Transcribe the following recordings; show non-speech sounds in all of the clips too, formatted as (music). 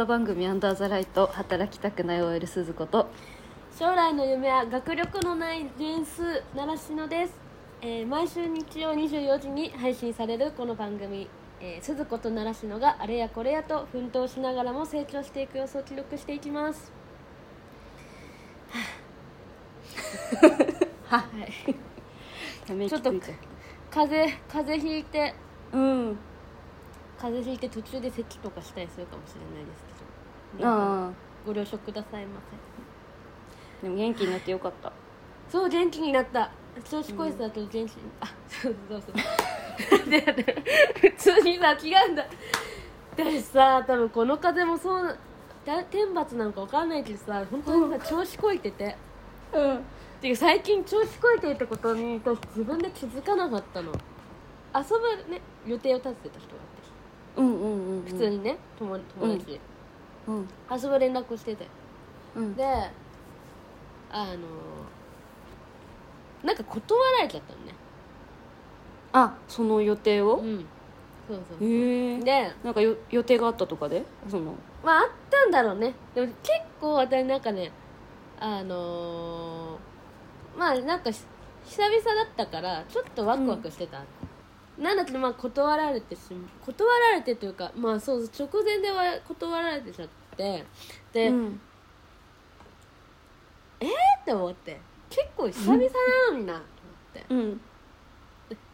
ト番組アンダーザライト働きたくない OL 鈴子と将来の夢は学力のないジェンス習志野です、えー毎週日曜24時に配信されるこの番組、えー、鈴子と習志野があれやこれやと奮闘しながらも成長していく様子を記録していきます。は (laughs) はい。ため息ちょっと風邪風邪ひいてううん。風邪ひいて途中で咳とかしたりするかもしれないですああご了承くださいませ。でも元気になってよかった。そう元気になった。調子こいつだと元気に、あそうそうそう。で普通にさ違うんだ。私さ多分この風もそうなだ天罰なんかわかんないけどさ本当にさ調子こいてて。うん。ていうか最近調子こいてるってことに私自分で気づかなかったの。遊ぶね予定を立ててた人がいて。うんうんうん普通にね友友達、うん。遊ぶ連絡をしてて。うん。であのなんか断られちゃったのね。あその予定を？うん。そうそうへえでなんかよ予定があったとかで？その。まああったんだろうね。でも結構私なんかねあのーまあなんかし久々だったからちょっとワクワクしてた、なんだけどまあ断られてしま断られてというかまあそう直前では断られてちゃってで、うん。って思って結構久々なのになと思って。うん。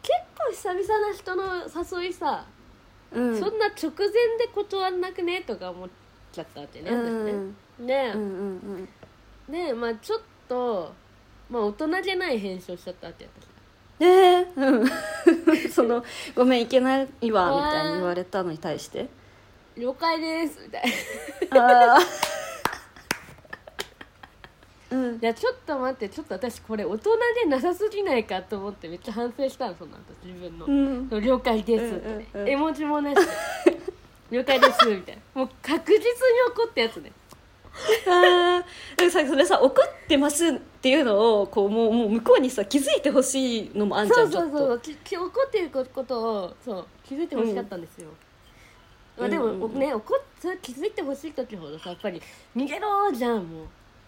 結構久々な人の誘いさ、うん。そんな直前で断んなくねとか思っちゃったわけね、う私ね。ん。で、うんうんでまあちょっとまあ大人じゃない編集をしちゃったって私え。ー、うん。(laughs) その「ごめんいけないわ」みたいに言われたのに対して。了解ですみたいああ (laughs) うん。ないやちょっと待ってちょっと私これ大人でなさすぎないかと思ってめっちゃ反省したのその後自分の。うん。了解です。って、うんうんうん。絵文字もなしで。了解ですみたいな。もう確実に怒ったやつねあー。でもさそれさ怒ってますっていうのをこうもうもう向こうにさ気づいてほしいのもあんじゃそうんそう。ちょっと。そうきき怒っていることをそう気づいてほしかったんですよ、まあ、でも、うん。うんうんね怒っそれ気づいてほしい時ほどさやっぱり逃げろじゃんもう。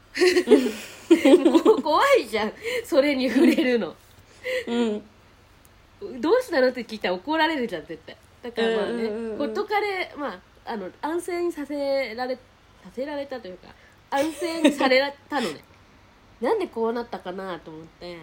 (laughs) もう怖いじゃんそれに触れるの。うん。どうしたのって聞いたら怒られるじゃん絶対。だからまあね、うんうんうんうん。ほっとかれまああの安静にさせられさせられたというか安静にされたのね。(laughs) なんでこうなったかなと思って、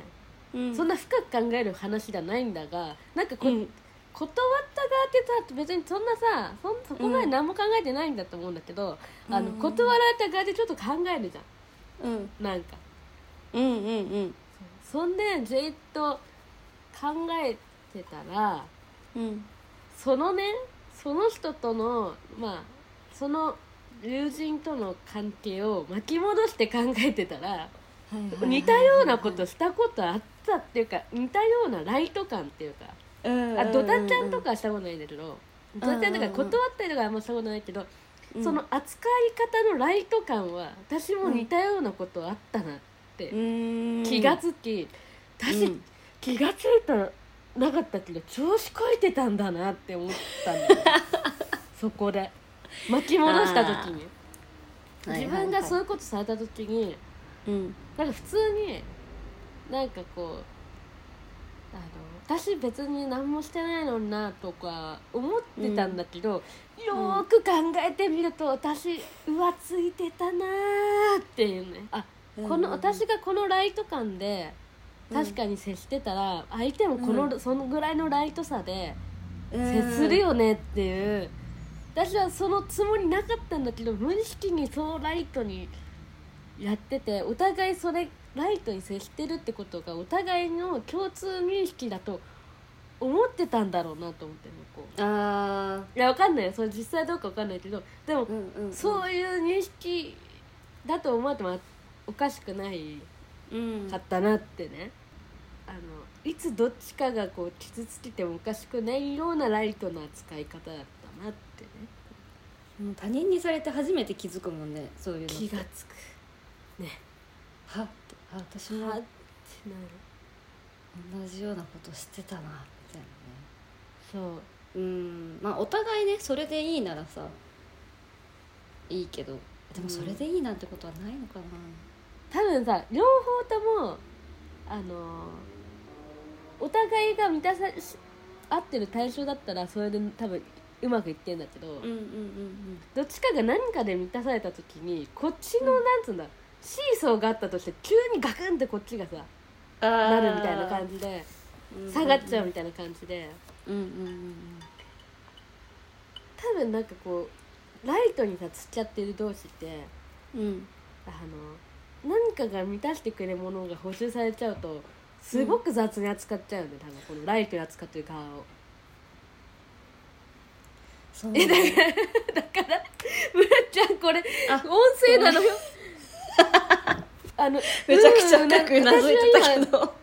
うん。そんな深く考える話じゃないんだがなんかこ、うん。断った側ってさ別にそんなさそこまで何も考えてないんだと思うんだけど、あのうん断られた側でちょっと考えるじゃん。うん。なんか。うんうんうん。そんでずっと考えてたらうん。そのねその人とのまあその友人との関係を巻き戻して考えてたら似たようなことしたことあったっていうか似たようなライト感っていうかあドタちゃんとかはしたことないんだけどドタちゃんとか断ったりとかはあんましたことないけど、その扱い方のライト感は私も似たようなことあったなって気がつき、私、うん。気がついたらなかったけど調子こいてたんだなって思ったんだよ。(laughs) そこで巻き戻した時に。自分がそういうことされた時にうん。なんか普通になんかこうあの私別に何もしてないのになとか思ってたんだけど、よーく考えてみると私浮ついてたなーっていうね。あこの私がこのライト感で確かに接してたら相手もこの、うそのぐらいのライトさでうん。接するよねっていう私はそのつもりなかったんだけど無意識にそうライトにやっててお互いそれライトに接してるってことがお互いの共通認識だと思ってたんだろうなと思って向こう。あいやわかんないよ。それ実際どうかわかんないけどでもーうんうん。そういう認識だと思ってもおかしくないうん。かったなってね。あのいつどっちかがこう傷つけてもおかしくないようなライトな使い方だったなってねうん他人にされて初めて気づくもんねそういうの気がつく。ね。はっ。てあ私も。はってなる。同じようなことしてたなみたいなね。そう。うん。まあお互いねそれでいいならさいいけど。でもそれでいいなんてことはないのかな、多分さ両方ともあのお互いが満たさし合ってる対象だったらそれで多分うまくいってんだけど、うんうんうんどっちかが何かで満たされた時にこっちの、なんつうんだシーソーがあったとして急にガクンってこっちがさうんなるみたいな感じでじ下がっちゃうみたいな感じで。うんうんうん多分なんかこうライトにさつっちゃってる同士ってうん。うんあの何かが満たしてくれるものが補充されちゃうとすごく雑に扱っちゃうよね多分このライトに扱ってる側をそうえだからだからむらちゃんこれあ音声なの？よ (laughs) あのめちゃくちゃ深くうなずいてたけど。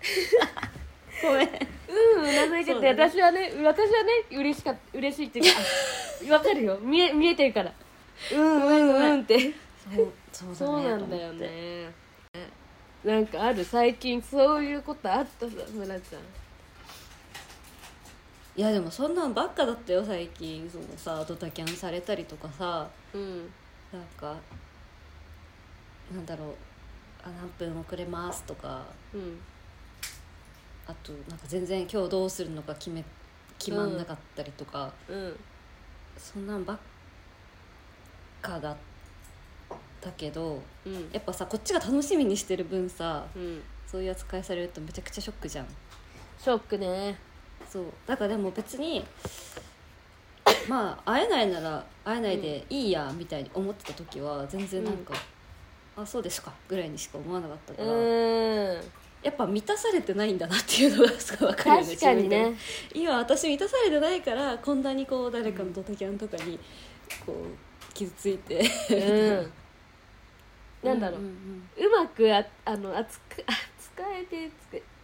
ごめん。うんうなずいてて、ね。私はね私はね嬉しか嬉しいっていうかあわかるよ。見え見えてるから。うんうんうんって。そうそうそうなんだよね。なんかある？最近そういうことあったさ村ちゃんいやでもそんなんばっかだったよ最近そのさドタキャンされたりとかさ。うん。なんかなんだろう。あ何分遅れますとか。うん。あとなんか全然今日どうするのか決め決まんなかったりとか、うん。そんなんばっかだったけどうん。やっぱさこっちが楽しみにしてる分さうん。そういう扱いされるとめちゃくちゃショックじゃん。ショックねそう。だからでも別に (coughs) まあ会えないなら会えないでいいやみたいに思ってた時は全然なんか、あそうですかぐらいにしか思わなかったうから、ん。やっぱ満たされてないんだなっていうのがすごい分かるよね確かにね。今私満たされてないからこんなにこう誰かのドタキャンとかにこう傷ついてうん。な。んだろう、うまくああの扱扱えて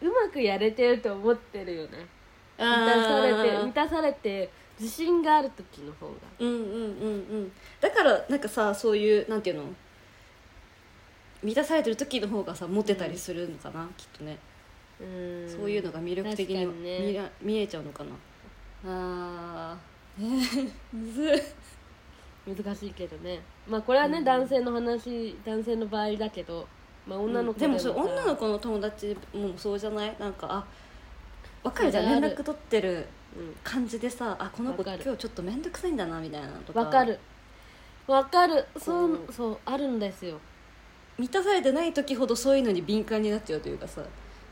うまくやれてると思ってるよね。うん満たされて満たされて自信がある時の方が。うんうんうんうん。だからなんかさそういうなんていうの？満たされてる時の方がさモテたりするのかな、きっとね、うん。そういうのが魅力的に確かにね。見ら見えちゃうのかな？あ (laughs) 難しいけどね。まあこれはね、うん。男性の話男性の場合だけど、まあ、女の子でもそ女の子の友達もそうじゃない？なんかあ分かるじゃん。連絡取ってるうん。感じでさあこの子今日ちょっと面倒くさいんだなみたいなのとかわかる。わかる。そうそうあるんですよ。満たされてない時ほどそういうのに敏感になっちゃうというかさ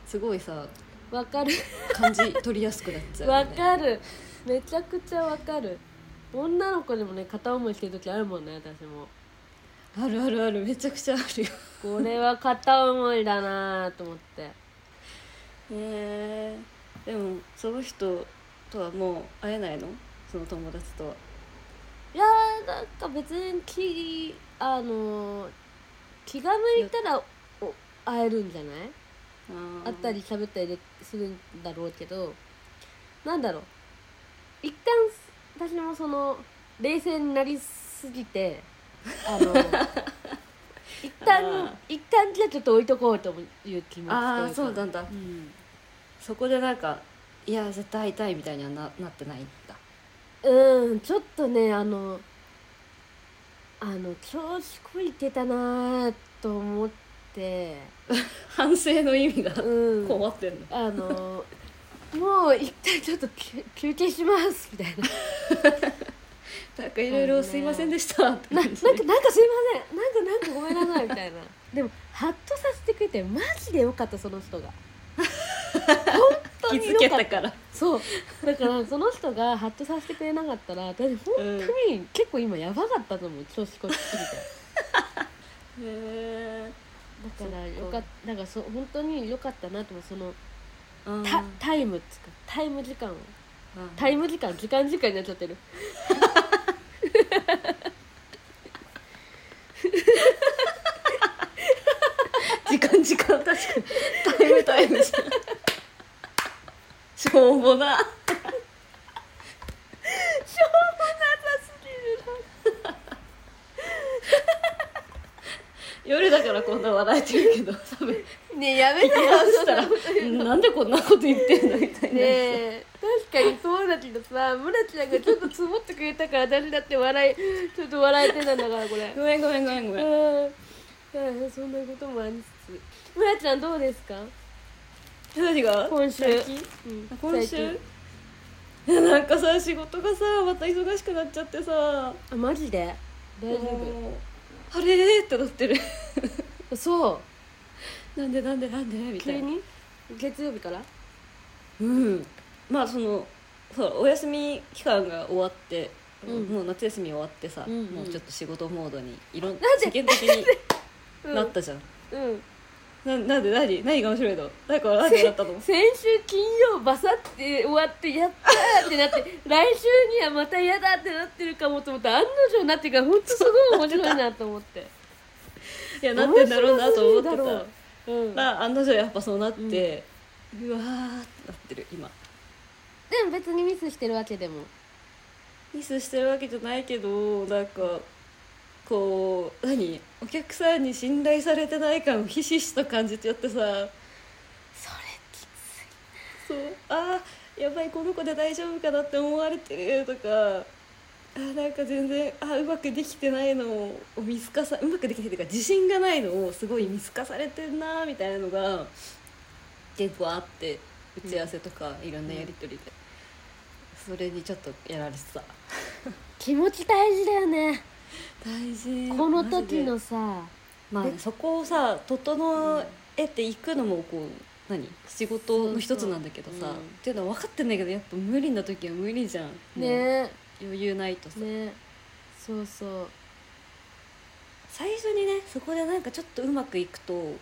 すごいさわかる。感じ取りやすくなっちゃうね。かる。めちゃくちゃわかる。女の子でもね片思いしてる時あるもんね私も。あるあるある。めちゃくちゃあるよ。これは片思いだなと思って。へえでもその人とはもう会えないの？その友達とは。いやーなんか別に気あのー気が向いたらお会えるんじゃない？会ったり喋ったりでするんだろうけどなんだろう。一旦私もその冷静になりすぎてあの (laughs) 一あ旦ー。一旦じゃあちょっと置いとこうという気持ちというか。あーそうなんだ。うん、そこでなんかいや絶対会いたいみたいにはななってないんだ。うんちょっとねあのあの調子こいてたなーと思って。(laughs) 反省の意味がうん。こもってんの。あのもう一回ちょっと休休憩しますみたいな。(laughs) なんかいろいろすいませんでした。ってななんかなんかすいません。なんかなんかごめんなさいみたいな。でもハッとさせてくれてマジでよかったその人が本当気づによかった。けたから。そう。だからその人がハッとさせてくれなかったら私本当に結構今やばかったと思う。調子こいすぎて。(laughs) へえだからよかった。かそ本当によかったなと思う。そのうん。タタイムっつうかタイム時間タイム時間時間時間になっちゃってる。(laughs) 時間時間確かに。タイムタイムじゃんしょうもな。しょうもなさすぎる。夜だからこんな笑えてるけど多分なねえやめてよ直したらなんでこんなこと言ってんのみたいな、ねえ確かにそうんだけどさ村ちゃんがちょっとつぼってくれたから私だって笑いちょっと笑えてたんだからこれ。ごめんごめんごめんごめんそんなこともありつつ。村ちゃんどうですか？何が？今週。今週？いやなんかさ仕事がさまた忙しくなっちゃってさ。あマジで？大丈もうあれ？ーってなってる。夫そうなんで？なんで？なんで？みたいな。急に？月曜日から？うん。まあそのそうお休み期間が終わって、うん。もう夏休み終わってさ、うんうんもうちょっと仕事モードにいろんな世間的にうん。なったじゃん、うんななんで何？何が面白いの？なんかなんでなったの？先週金曜バサって終わってやったーってなって (laughs) 来週にはまた嫌だってなってるかもと思った。ら案の定なってから本当すごい面白いなと思って。いやなってんだろうなと思ってた。う、うん、でまあ案の定やっぱそうなって、うわーってなってる今。も別にミスしてるわけでも。ミスしてるわけじゃないけどなんかこう何？お客さんに信頼されてない感をひしひしと感じちゃってさ。それそう。あーやばいこの子で大丈夫かなって思われてるとか。あーなんか全然あーうまくできてないのを見透かさうまくできてるというか自信がないのをすごい見透かされてんなみたいなのが結構あって打ち合わせとかいろんなやり取りで、それにちょっとやられてた。(laughs) 気持ち大事だよね大事。この時のさまあね、そこをさ整えていくのもこう何？仕事の一つなんだけどさ、そうん。っていうのは分かってんだけどやっぱ無理な時は無理じゃん。ね。余裕ないとさ、ね。そうそう、最初にねそこでなんかちょっとうまくいくと、うん、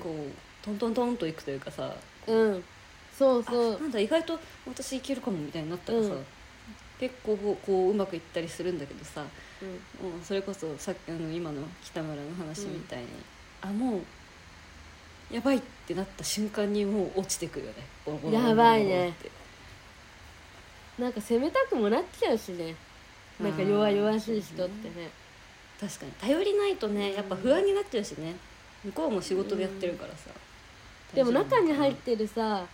こうトントントンといくというかさうん。そうあそう。なんだ意外と私いけるかもみたいになったらさ、うん。結構こうこううまくいったりするんだけどさうん。もうそれこそさっきあの今の北村の話みたいに、あもうやばいってなった瞬間にもう落ちてくるよね。ボロボロボロボロやばいね。ってなんか責めたくもなっちゃうしね。なんか弱々しい人ってね。確かに。頼りないとねやっぱ不安になっちゃうしね。向こうも仕事でやってるからさ、でも中に入っるてるさ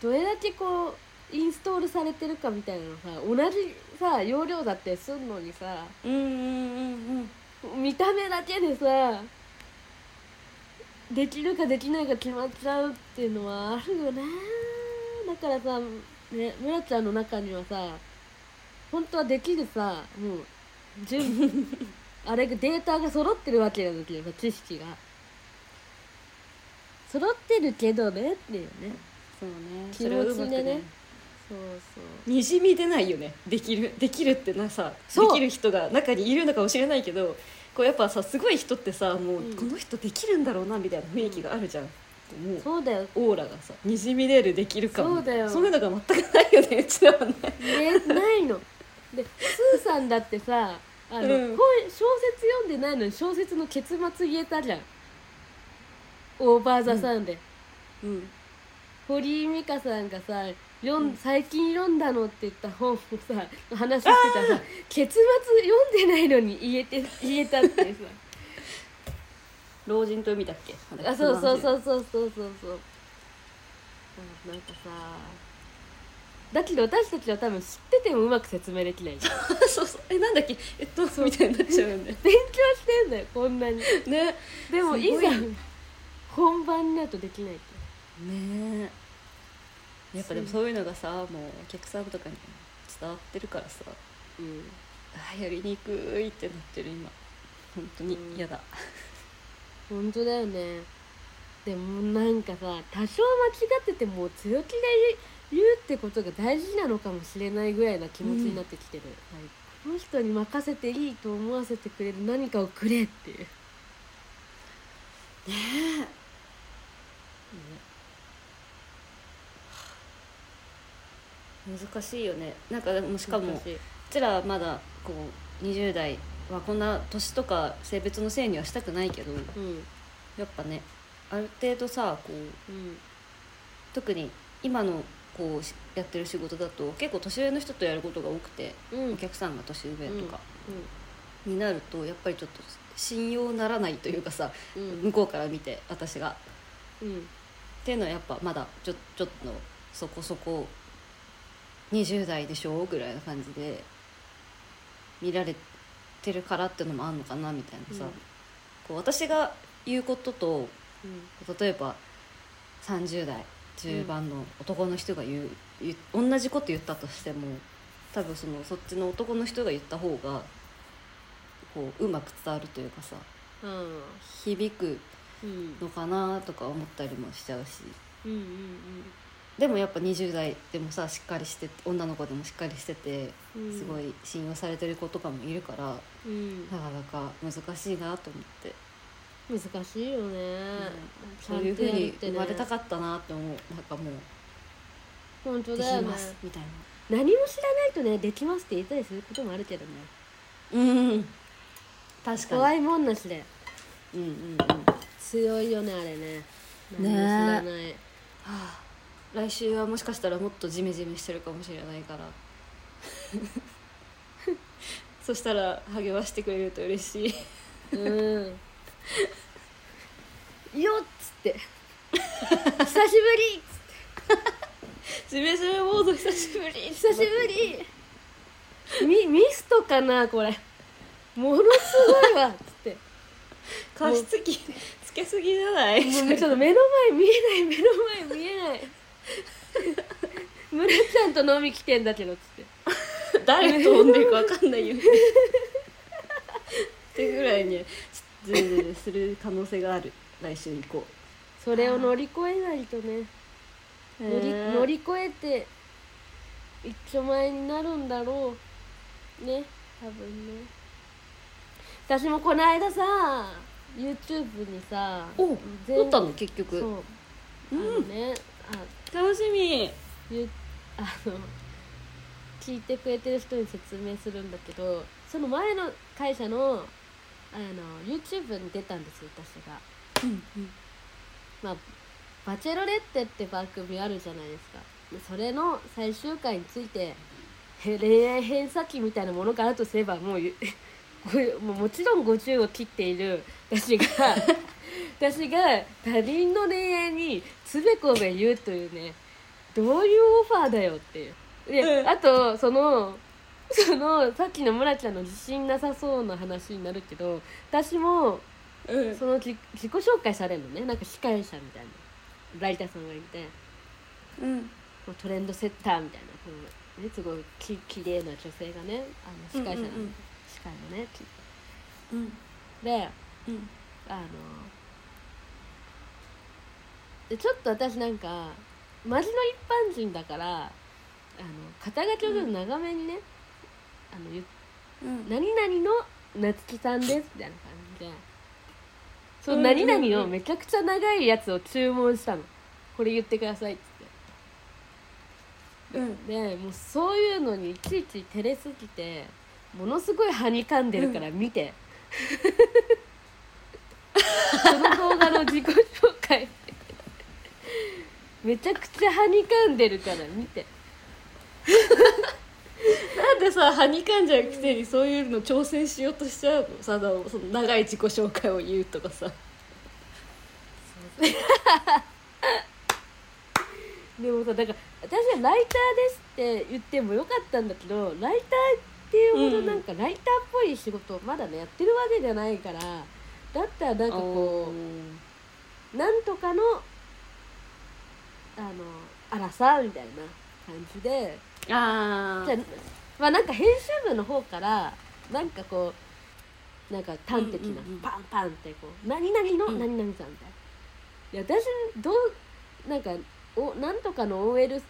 どれだけこうインストールされてるかみたいなのさ同じさ容量だってすんのにさ。うんうんうんうん。見た目だけでさできるかできないか決まっちゃうっていうのはあるよね。だからさね村ちゃんの中にはさ本当はできるさもう準 (laughs) あれがデータが揃ってるわけなんだけどさ知識が。揃ってるけどねっていうね。そうね。気持ちでねそうそう。にじみ出ないよね。できるできるってなさできる人が中にいるのかもしれないけどこうやっぱさすごい人ってさもう、うん。この人できるんだろうなみたいな雰囲気があるじゃん、もうそうだよ。オーラがさにじみ出るできるかも。そうだよ。そういうのが全くないよねうちらはねねないの。でスーさんだってさあの、うん。本小説読んでないのに小説の結末言えたじゃん。オーバー・ザ・サンで、うん。堀井美香さんがさ読ん最近読んだのって言った本をさ話してたらさ結末読んでないのに言えて言えたってさ。老人と海だっけ？あそうそううそうそうそうそうそう。うんなんかさだけど私たちは多分知っててもうまく説明できない。じゃんそうそう。えなんだっけ？えっとみたいになっちゃうんで (laughs) 勉強してんだよこんなに。ね。でもいいざ本番になるとできないって。ねやっぱでもそういうのがさもうお客さんとかに伝わってるからさうんあやりにくいってなってる今。本当にうん。嫌だ、本当だよね。でもなんかさ多少間違ってても強気で言うってことが大事なのかもしれないぐらいな気持ちになってきてる、はい、この人に任せていいと思わせてくれる何かをくれっていう難しいよね。なんかでもしかもうちらはまだこう20代。はこんな年とか性別のせいにはしたくないけどうん。やっぱねある程度さこううん。特に今のこうしやってる仕事だと結構年上の人とやることが多くて、うん。お客さんが年上とか。うになるとやっぱりちょっと信用ならないというかさ、向こうから見て私が。うん。っていうのはやっぱまだちょちょっとそこそこ20代でしょ？ぐらいな感じで見られてるからっていうのもあんのかなみたいなさ、うん。こう私が言うこととうん。例えば30代中盤の男の人が言う,、言う同じこと言ったとしても多分そのそっちの男の人が言った方がこううまく伝わるというかさうん。響くうん。のかなとか思ったりもしちゃうし。うんうんでもやっぱ20代でもさしっかりして女の子でもしっかりしててうん。すごい信用されてる子とかもいるからうん。なかなか難しいなと思って、難しいよね、そういうふうに生まれたっかったなって思う。なんかもう本当だよね。ますみたいな。何も知らないとねできますって言ったりすることもあるけどね。うん。確かに。怖いもんなしで。うんうんうん。強いよねあれね。何も知ねらない、はあ、来週はもしかしたらもっとジメジメしてるかもしれないから。(laughs) そしたら励ましてくれると嬉しい。うん。よっつって。久しぶり。ジメジメモード久しぶり。久しぶり。ミミストかなこれ。ものすごいわっつって。加湿器つけすぎじゃない？ちょっと目の前見えない目の前見えない (laughs) 村ちゃんと飲み来てんだけどっつって。(laughs) 誰と飲んでるか分かんないよ (laughs) ってぐらいにズルズルする可能性がある。来週以降それを乗り越えないとね。乗り乗り越えて一丁前になるんだろうね。多分ね。私もこの間さ YouTube にさお全撮ったの結局。そう。あのね、楽しみ。あの聞いてくれてる人に説明するんだけどその前の会社のあの YouTube に出たんですよ私が。まあ「バチェロレッテ」って番組あるじゃないですか。でそれの最終回についてへ恋愛偏差値みたいなものがあるとすれば (laughs) もうもちろん50を切っている私が私が他人の恋愛につべこべ言うというねどういうオファーだよっていう。で、うん。あとそのそのさっきの村ちゃんの自信なさそうな話になるけど私もうん。その自自己紹介されるのね。なんか司会者みたいな。ライターさんがいて。うん。もうトレンドセッターみたいな。この、ね、すごいき綺麗な女性がねあの司会者なの、うんうんうん。司会のねきうん。でうん。あのでちょっと私なんかマジの一般人だからあの肩書きをちょっと長めにね、あの言っうん。何々の夏木さんですみたいな感じでそううんうんうん何々のめちゃくちゃ長いやつを注文したの。これ言ってくださいっつって。うん。でもうそういうのにいちいち照れすぎてものすごいはにかんでるから見て、その動画の自己紹介めちゃくちゃはにかんでるから見て。なんでさはにかんじゃくせにそういうの挑戦しようとしちゃうの？さだその長い自己紹介を言うとかさ。でもさだから私はライターですって言ってもよかったんだけどライターっていうほどなんかライターっぽい仕事をまだねやってるわけじゃないからだったらなんかこうなんとかのあのあらさみたいな感じで。あじゃあまあなんか編集部の方からなんかこうなんか端的なパンパンってこう何々のうん。何々さんみたいな。いや私どうなんかおなんとかの OL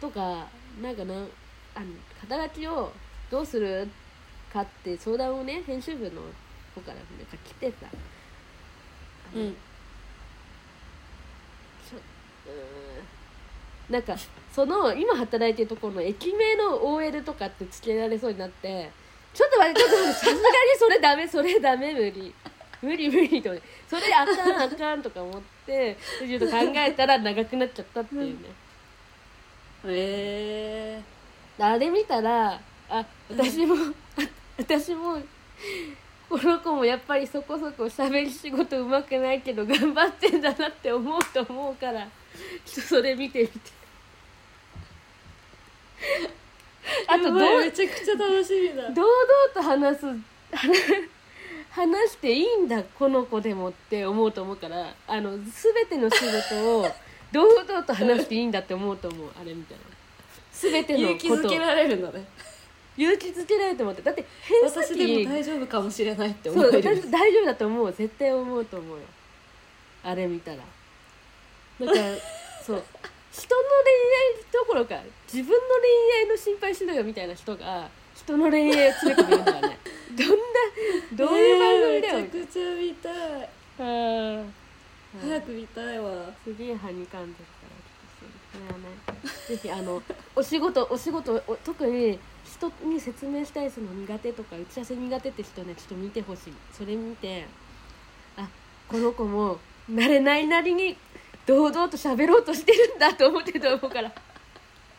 とかなんかなあの肩書きをどうするかって相談をね編集部の方からなんか来てさ。うんちょうーんなんかその今働いてるところの駅名の OL とかってつけられそうになってちょっと待ってちょっと待ってさすがにそれダメそれダメ無理。(laughs) 無理無理とそれあかんあかんとか思ってちょっと考えたら長くなっちゃったっていうね、へえあれ見たらあ私もあ (laughs) 私もこの子もやっぱりそこそこ喋り仕事うまくないけど頑張ってんだなって思うと思うからちょっとそれ見てみてあとどうめちゃくちゃ楽しみだ。堂々と話す (laughs) 話していいんだこの子でもって思うと思うからあの全ての仕事を (laughs) 堂々と話していいんだって思うと思うあれみたいな。全ての勇気ことづけられるのね。勇気づけられて思って。だって偏差私でも値大丈夫かもしれないって思える私大丈夫だと思う。絶対思うと思うよ。あれ見たら。だから (laughs) そう。人の恋愛どころか自分の恋愛の心配しろよみたいな人が人の恋愛を強く見るのはね (laughs) どんなどういう番組だよえーめちゃくちゃ見たい。あー早く見たいわ。すげえはにかんでるからちょっとそれはねぜひあの (laughs) お仕事お仕事お特に人に説明したりするの苦手とか打ち合わせ苦手って人ねちょっと見てほしい。それ見てあこの子も慣れないなりに堂々と喋ろうとしてるんだと思ってると思うから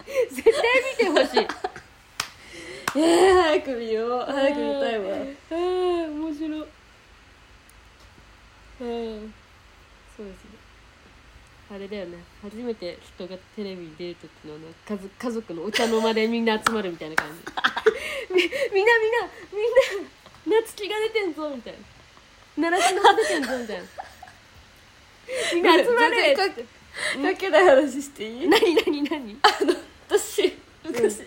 絶対見てほしい。(laughs) えー、早く見よう。早く見たいわ。あー面白い。うんそうですね。あれだよね。初めて人がテレビに出る時のね家族家族のお茶の間でみんな集まるみたいな感じ。み (laughs) みんなみんなみんな夏希が出てんぞみたいな奈良市の出てんぞみたいなみんな集まれ全然かけない話していい何何何私昔、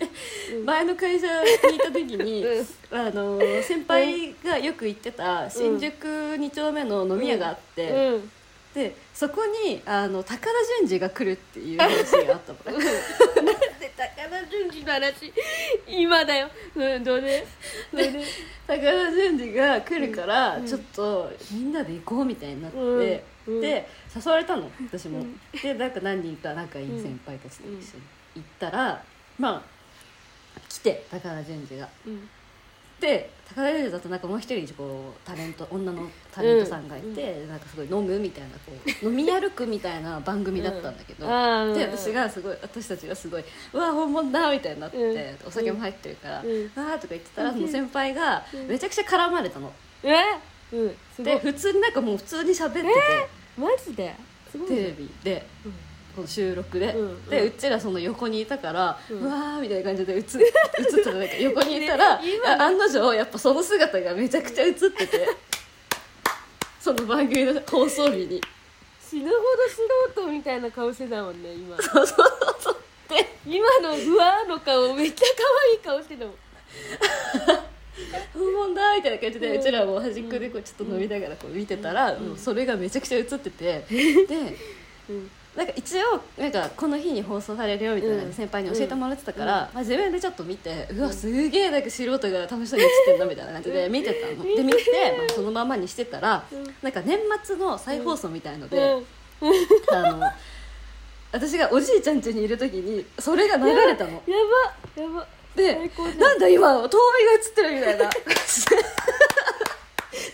前の会社にいた時に、(laughs) うん。あの先輩がよく行ってた新宿2丁目の飲み屋があって、うん。でそこにあの宝淳二が来るっていう話があったの。(laughs) なんで宝淳二の話今だよ。うんどうで？どうで？宝淳二が来るから、うん。ちょっとみんなで行こうみたいになって、うん。うん。で誘われたの私も、うん。でなんか何人か仲いい先輩たちと一緒に行ったら、まあ来て宝淳二が。うん。で宝淳二だとなんかもう一人こうタレント女のタレントさんがいて、なんかすごい飲むみたいなこう (laughs) 飲み歩くみたいな番組だったんだけど、あーで私がすごい私たちがすごい「うわ本物だ」みたいになって、うん。お酒も入ってるから「うん。わー」とか言ってたらその先輩がうん。めちゃくちゃ絡まれたの。で普通になんかもう普通に喋ってて、マジで？テねレビで。うんこの収録で、うんでうん。うちらその横にいたから、ううんわーみたいな感じで映映ってたなんか横にいたら、ね案の。定やっぱその姿がめちゃくちゃ映ってて。(laughs) その番組の放送日に。死ぬほど素人みたいな顔してたもんね今。(laughs) そうそうそうで今のふわーの顔めっちゃ可愛い顔してたもん。(laughs) 本物だみたいな感じで、ううんちらも端っこでこうちょっと飲みながらこう見てたら、うん。もうそれがめちゃくちゃ映ってて、でうんなんか一応なんかこの日に放送されるよみたいなうん。先輩に教えてもらってたから、うん。まあ、自分でちょっと見てうわすげえなんか素人が楽しそうに映ってんなみたいな感じで見てたの。で見て、まあ、そのままにしてたらうん。なんか年末の再放送みたいので、うん。あの私がおじいちゃん家にいる時にそれが流れたの。やばやばでなんだ今遠いが映ってるみたいな。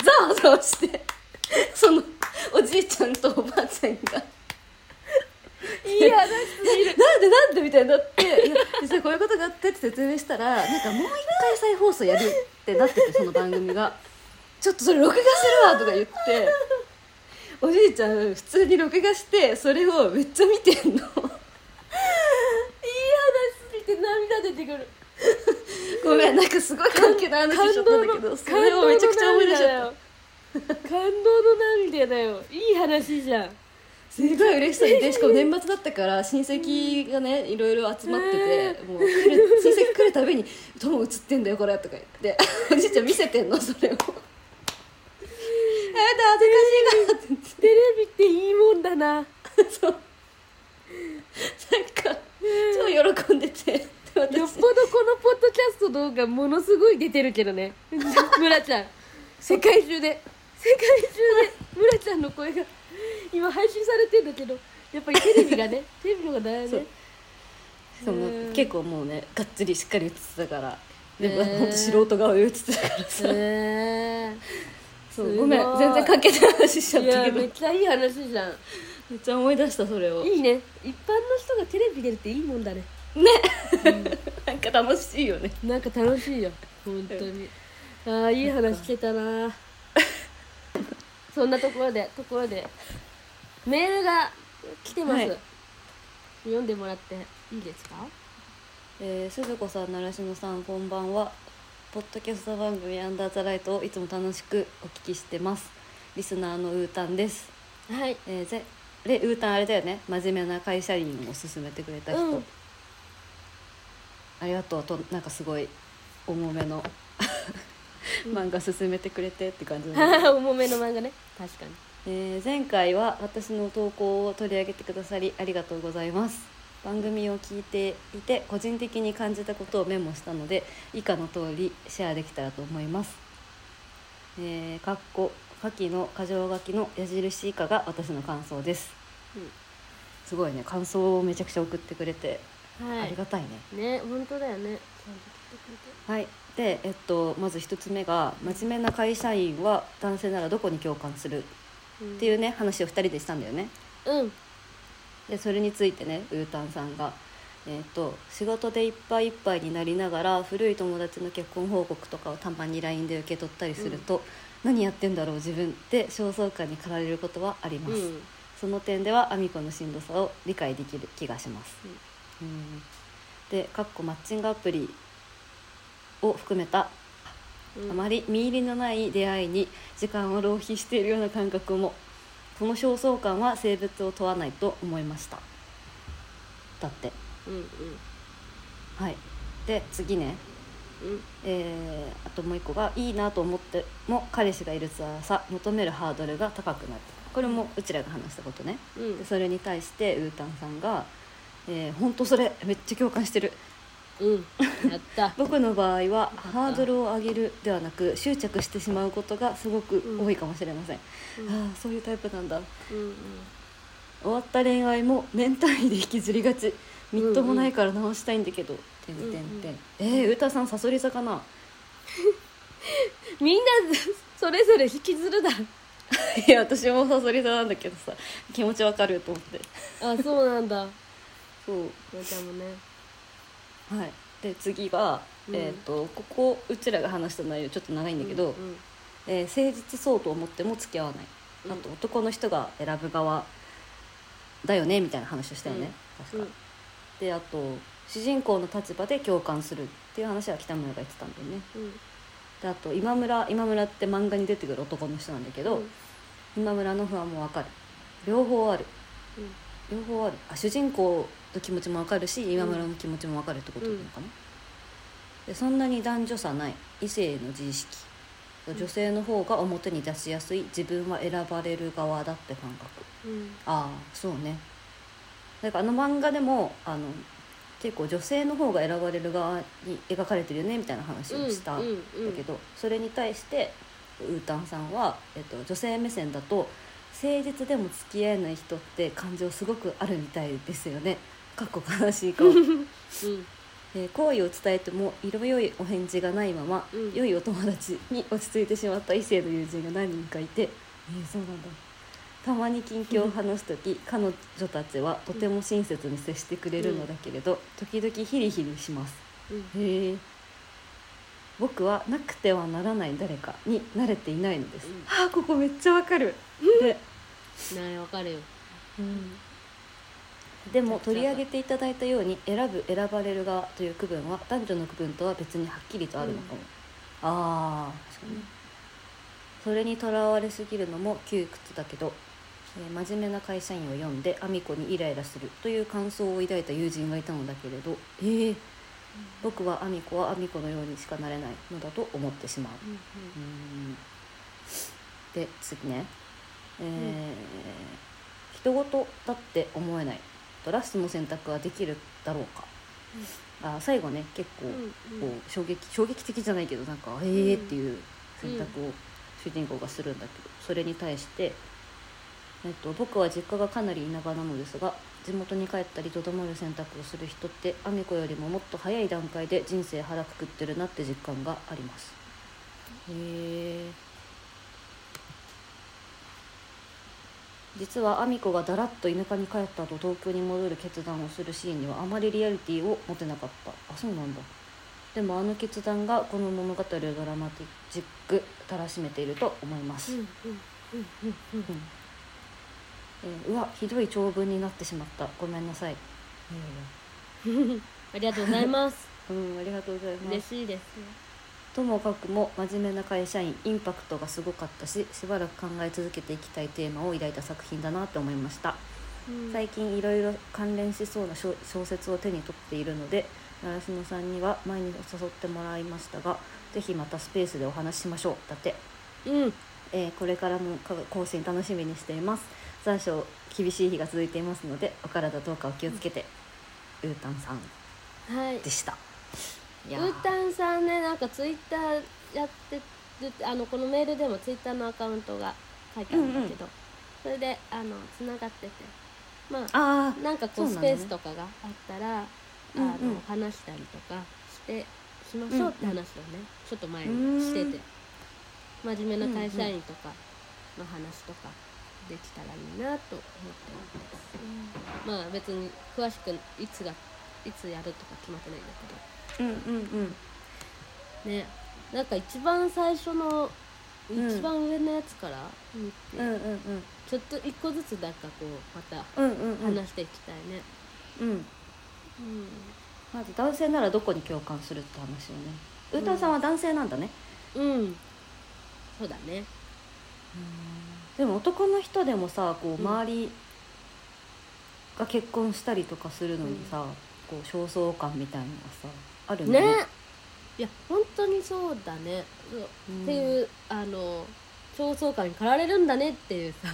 ざわざわしてそのおじいちゃんとおばあちゃんがいい話すぎる。なんでなんでみたいになって実はこういうことがあってって説明したらなんかもう一回再放送やるってなっててその番組が。ちょっとそれ録画するわとか言っておじいちゃん普通に録画してそれをめっちゃ見てんの。いい話すぎて涙出てくる。ごめんなんかすごい関係ない話しちゃったんだけどそれをめちゃくちゃ思い出しちゃった。た感動の涙だよ。いい話じゃんすごい嬉しそうにでしかも年末だったから親戚がねいろいろ集まってて、もう来る親戚来るたびに「どうも映ってんだよこれ」とか言って (laughs) おじいちゃん見せてんの？それを「(laughs) やだ恥ずかしいな」って。テレビっていいもんだな。(laughs) そう。なんか超喜んでてよっぽどこのポッドキャスト動画ものすごい出てるけどね。村ちゃん。世界中で。世界中で。村ちゃんの声が今配信されてんだけどやっぱりテレビがね (laughs) テレビの方がだよそう。ねそのうん。結構もうねがっつりしっかり映ってたから。でもへーほんと素人顔で映ってたからさ、へ (laughs) そう。すごめん。全然関係ない話しちゃったけど。めめっちゃいい話じゃん。っちゃ思い出したそれを。いいね。一般の人がテレビ出るっていいもんだね。(laughs) なんか楽しいよね。なんか楽しいよ。本当に。ああいい話してたなそんなところでところで。メールが来てます、はい。読んでもらっていいですか？えー、鈴子さん習志野さんこんばんは。ポッドキャスト番組アンダーザライトをいつも楽しくお聞きしてます。リスナーのウータンです。はい。えー、ぜでウータンあれだよね。真面目な会社員を勧めてくれた人、うん。ありがとうとなんかすごい重めの。うん (laughs) 漫画勧めてくれてって感じなんだ。(laughs) 重めの漫画ね。確かに。えー前回は私の投稿を取り上げてくださりありがとうございます。番組を聞いていて個人的に感じたことをメモしたので以下の通りシェアできたらと思います。えー、かっこ下記の箇条書きの矢印以下が私の感想です。すごいね。感想をめちゃくちゃ送ってくれて、はい。ありがたいね。ね本当だよね。はいでえっとまず一つ目が真面目な会社員は男性ならどこに共感する？っていうね話を2人でしたんだよね。うん。でそれについてねウータンさんが、えー、と仕事でいっぱいいっぱいになりながら古い友達の結婚報告とかをたまに LINE で受け取ったりすると、何やってんだろう自分って焦燥感に駆られることはあります、うん。その点ではアミコのしんどさを理解できる気がします、うん。でかっこマッチングアプリを含めたうん。あまり見入りのない出会いに時間を浪費しているような感覚もその焦燥感は性別を問わないと思いました。だって。うんうん。はい。で次ね。うん。えーあともう一個がいいなと思っても彼氏がいるツアーさ求めるハードルが高くなる。これもうちらが話したことね。うん。でそれに対してウータンさんが「えー、ほんとそれめっちゃ共感してるうんやった。(laughs) 僕の場合はハードルを上げるではなく執着してしまうことがすごく多いかもしれません、うん。ああそういうタイプなんだ。うんうん。終わった恋愛も年単位で引きずりがち。みっともないから直したいんだけど、てんてんてん。えー、うたさんさそり座かなみんなそれぞれ引きずるだ。(laughs) いや私もさそり座なんだけどさ。気持ちわかると思って。あそうなんだ。(laughs) そう。まちゃんもねはい。で次が、うん。えっ、とここうちらが話した内容ちょっと長いんだけど、うんえー誠実そうと思っても付き合わない、うん。あと男の人が選ぶ側だよねみたいな話をしたよね、確か、うん。であと主人公の立場で共感するっていう話は北村が言ってたんだよね。うん。であと今村今村って漫画に出てくる男の人なんだけど、うん。今村の不安もわかる。両方ある。両方ある。あ主人公の気持ちもわかるし今村の気持ちもわかるってことなのかな、でそんなに男女差ない異性の自意識女性の方が表に出しやすい自分は選ばれる側だって感覚。うん。ああそうね。なんかあの漫画でもあの結構女性の方が選ばれる側に描かれてるよねみたいな話をしたんだけど、それに対してウータンさんは、えっと、女性目線だと誠実でも付き合えない人って感情すごくあるみたいですよねかっこ悲しい顔、うん。えー好意を伝えても色良いお返事がないまま、うん。良いお友達に落ち着いてしまった異性の友人が何人かいてえー、そうなんだ。たまに近況を話す時、彼女たちはとても親切に接してくれるのだけれど、時々ヒリヒリします。うん。へえ僕はなくてはならない誰かに慣れていないのです、うん。(laughs) ああここめっちゃわかる、でねわかるよでも取り上げていただいたように選ぶ選ばれる側という区分は男女の区分とは別にはっきりとあるのかも、ああ確かに。それにとらわれすぎるのも窮屈だけど、えー真面目な会社員を読んでアミコにイライラするという感想を抱いた友人がいたのだけれどえー僕はアミコはアミコのようにしかなれないのだと思ってしまう。うんうん。で次ね。えー人事だって思えないとラストの選択はできるだろうか、あ最後ね結構うんこう衝撃衝撃的じゃないけどなんか「ええー」っていう選択を主人公がするんだけどそれに対して、えっと、僕は実家がかなり田舎なのですが地元に帰ったりとどまる選択をする人ってアミコよりももっと早い段階で人生腹くくってるなって実感があります。へえ実はアミコがだらっと田舎に帰った後東京に戻る決断をするシーンにはあまりリアリティを持てなかった。あそうなんだ。でもあの決断がこの物語をドラマティックたらしめていると思います、うわひどい長文になってしまった。ごめんなさい、えー (laughs) ありがとうございます。うんありがとうございます。嬉しいですともかくも真面目な会社員インパクトがすごかったししばらく考え続けていきたいテーマを抱いた作品だなと思いました。うん。最近いろいろ関連しそうな小小説を手に取っているので習志野さんには前に誘ってもらいましたがぜひまたスペースでお話ししましょう。だって、うん。えーこれからもか更新楽しみにしています。残暑厳しい日が続いていますのでお体どうかお気をつけて、うーたんさんはい。でした。いうやー。たんさんねなんかツイッターやってるあのこのメールでもツイッターのアカウントが書いてあるんだけど、それであのつながっててまああなんかこうスペースとかがあったら、うんうんあの話したりとかしてしましょうって話をね、ちょっと前うんにしてて。真面目な会社員とかの話とかできたらいいなと思ってます、まあ別に詳しくいつがいつやるとか決まってないんだけど。あうんうんうん。ね。なんか一番最初のうん一番上のやつからうんうんうん。ちょっと一個ずつなんかこうまたうんうんうん。話していきたいね。うん。うん。まず男性ならどこに共感するって話よね。うーたんさんは男性なんだね、うん。そうだね。でも男の人でもさこううん。周りが結婚したりとかするのにさ、こう焦燥感みたいなのがさあるんだね。いや本当にそうだね、そう。うん。っていうあの焦燥感に駆られるんだねっていうさ。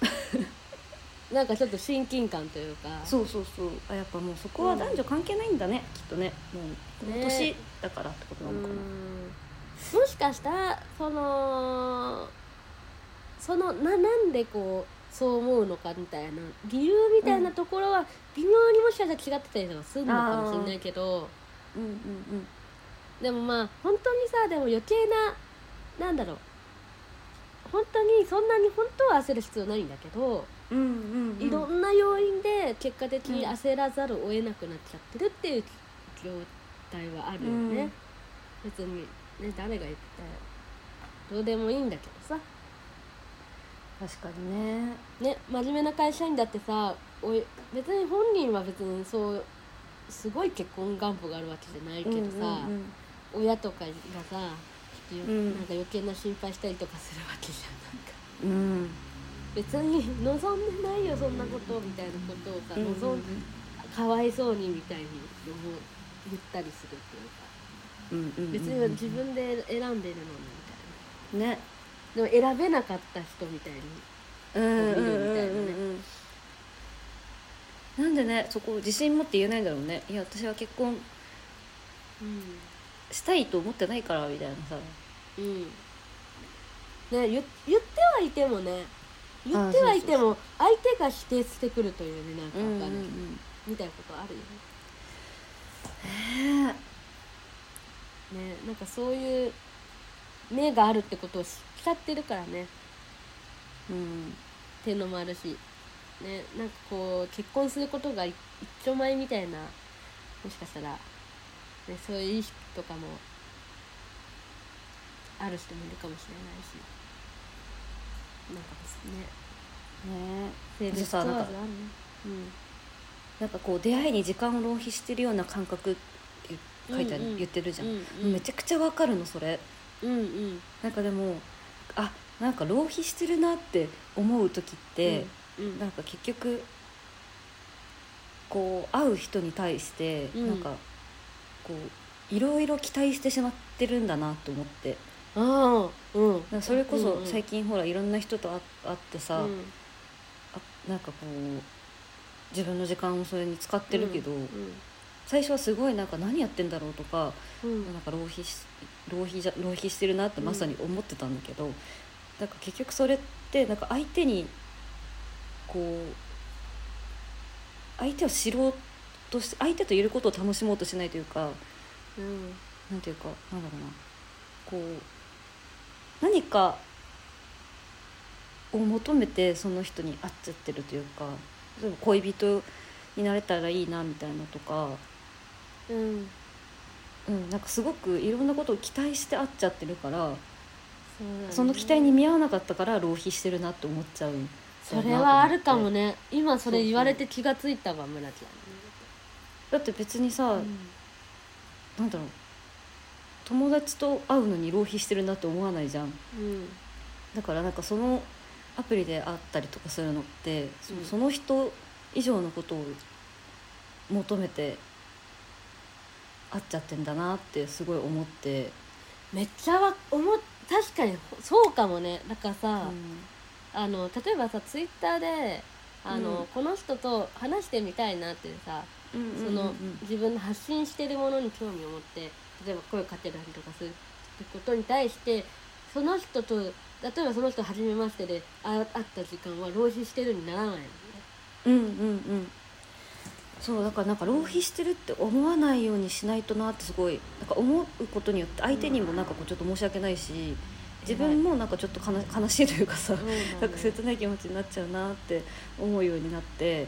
(laughs) なんかちょっと親近感というか。そうそうそう。あやっぱもうそこは男女関係ないんだね、きっとね。もうこの年だからってことなのかな、うん。もしかしたらそのそのななんでこうそう思うのかみたいな理由みたいなところは微妙にもしかしたら違ってたりとかするのかもしれないけどうんうんでもまあ本当にさでも余計ななんだろう。本当にそんなに本当は焦る必要ないんだけど、うんうんうんうん。いろんな要因で結果的に焦らざるを得なくなっちゃってるっていう状態はあるよね、うん別にね誰が言ってどうでもいいんだけどさ。確かにね。ね真面目な会社員だってさおい別に本人は別にそうすごい結婚願望があるわけじゃないけどさ、うんうん親とかがさ、ん。なんか余計な心配したりとかするわけじゃんなんか。うん。うん別に望んでないよそんなことみたいなことをさ、うんうん望んかわいそうにみたいに思う言ったりするっていうか。うんうんうん別に自分で選んでるのにみたいね。なでも選べなかった人みたいにうんうんうん見るみたいなねうんうんなんでねそこ自信持って言えないんだろうね。いや私は結婚うん。したいと思ってないからみたいなさ。うん。ね言言ってはいてもね言ってはいても相手が否定してくるというねなんかわかんないけど、みたいなことあるよね。ねねなんかそういう目があるってことを知っちゃってるからね。うん。っていうのもあるしねなんかこう結婚することが一丁前みたいなもしかしたら、ね、そういう意識とかもある人もいるかもしれないし。なんかですね。ね。性別問わずあるね。うん。なんかこう出会いに時間を浪費してるような感覚って書いてある、うんうん。言ってるじゃん、うんうん。めちゃくちゃわかるのそれ。うんうん。なんかでもあなんか浪費してるなって思う時って、うんなんか結局こう会う人に対して、うん。なんかこういろいろ期待してしまってるんだなと思って。ああうん。なんかそれこそ最近ほらいろんな人と会会ってさ、うん。あなんかこう自分の時間をそれに使ってるけど、うん最初はすごいなんか何やってんだろうとか、うん。なんか浪費し浪費じゃ浪費してるなってまさに思ってたんだけど、なんか結局それってなんか相手にこう相手を知ろうとして相手といることを楽しもうとしないというかうん。なんていうかなんだろうな。こう何かを求めてその人に会っちゃってるというか例えば恋人になれたらいいなみたいなとか、うん。うん、なんかすごくいろんなことを期待して会っちゃってるからそね。その期待に見合わなかったから浪費してるなって思っちゃうそれはあるかもね。今それ言われて気がついたわ村ちゃんだって別にさ、うん。なんだろう。友達と会うのに浪費してるなって思わないじゃん。うん。だからなんかそのアプリで会ったりとかするのって、そうん。その人以上のことを求めて会っちゃってんだなってすごい思って、めっちゃわ思っ確かにそうかもね。だからさ、あの例えばさツイッターであの、うん。この人と話してみたいなってさうんその、自分の発信してるものに興味を持って例えば声をかけたりとかする。ってことに対してその人と例えばその人初めましてであ会った時間は浪費してるにならないのね。うんうんうん。そうだからなんか浪費してるって思わないようにしないとなってすごいなんか思うことによって相手にもなんかこうちょっと申し訳ないし自分もなんかちょっと悲しいというかさそうだね。なんか切ない気持ちになっちゃうなって思うようになって。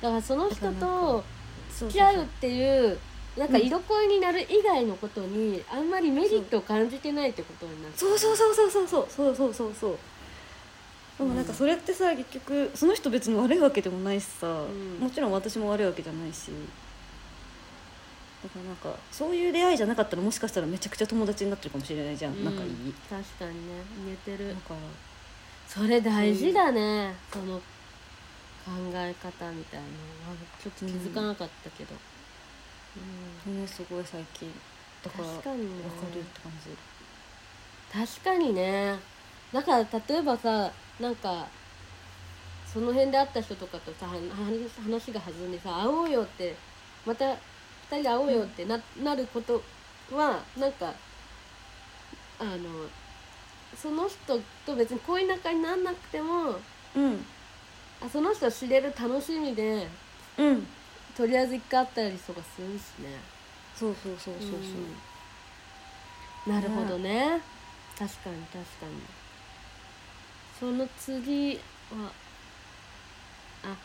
だからその人と付き合うっていうなんか色恋になる以外のことにあんまりメリットを感じてないってことになってそう。そうそうそうそうそうそうそうそうそう。でもなんかそれってさ結局その人別に悪いわけでもないしさ、ん。もちろん私も悪いわけじゃないしだからなんかそういう出会いじゃなかったらもしかしたらめちゃくちゃ友達になってるかもしれないじゃん、うん仲いい確かにね言えてる。だか。らそれ大事だねその考え方みたいなのはちょっと気づかなかったけど、うん。ねすごい最近。だから確かにね。わかるって感じ。確かにね。だから例えばさなんかその辺で会った人とかとさ話が弾んでさ会おうよってまた2人で会おうよってな,、なることはなんかあのその人と別に恋仲になんなくてもうん。あその人を知れる楽しみでうん。とりあえず一回会ったりとかするしね。そうそうそうそうそう、なるほどね。確かに確かに。その次はあ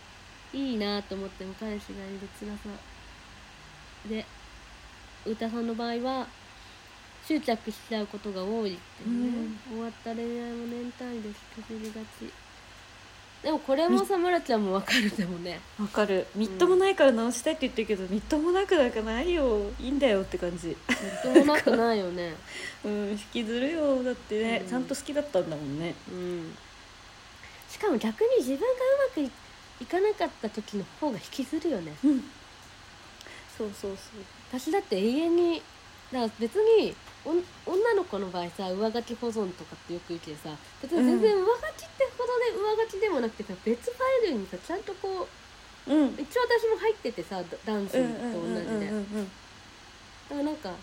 いいなと思っても彼氏がいる。辛さで歌さんの場合は執着しちゃうことが多いっていうね、終わった恋愛も年単位でしくじりがち。でもこれもさむらちゃんもわかるでもね。わかる。みっともないから直したいって言ってるけど、みっともなくなんかないよ。いいんだよって感じ。みっともなくないよね。(laughs) うん引きずるよ。だってね、うん。ちゃんと好きだったんだもんね。うん。しかも逆に自分がうまくいいかなかった時の方が引きずるよね。うんそうそうそう。私だって永遠にだから別に女の子の場合さ上書き保存とかってよく言うけどさ別に全然上書きってほどで上書きでもなくてさ別ファイルにさちゃんとこううん。一応私も入っててさダダンスと同じで、だからなんか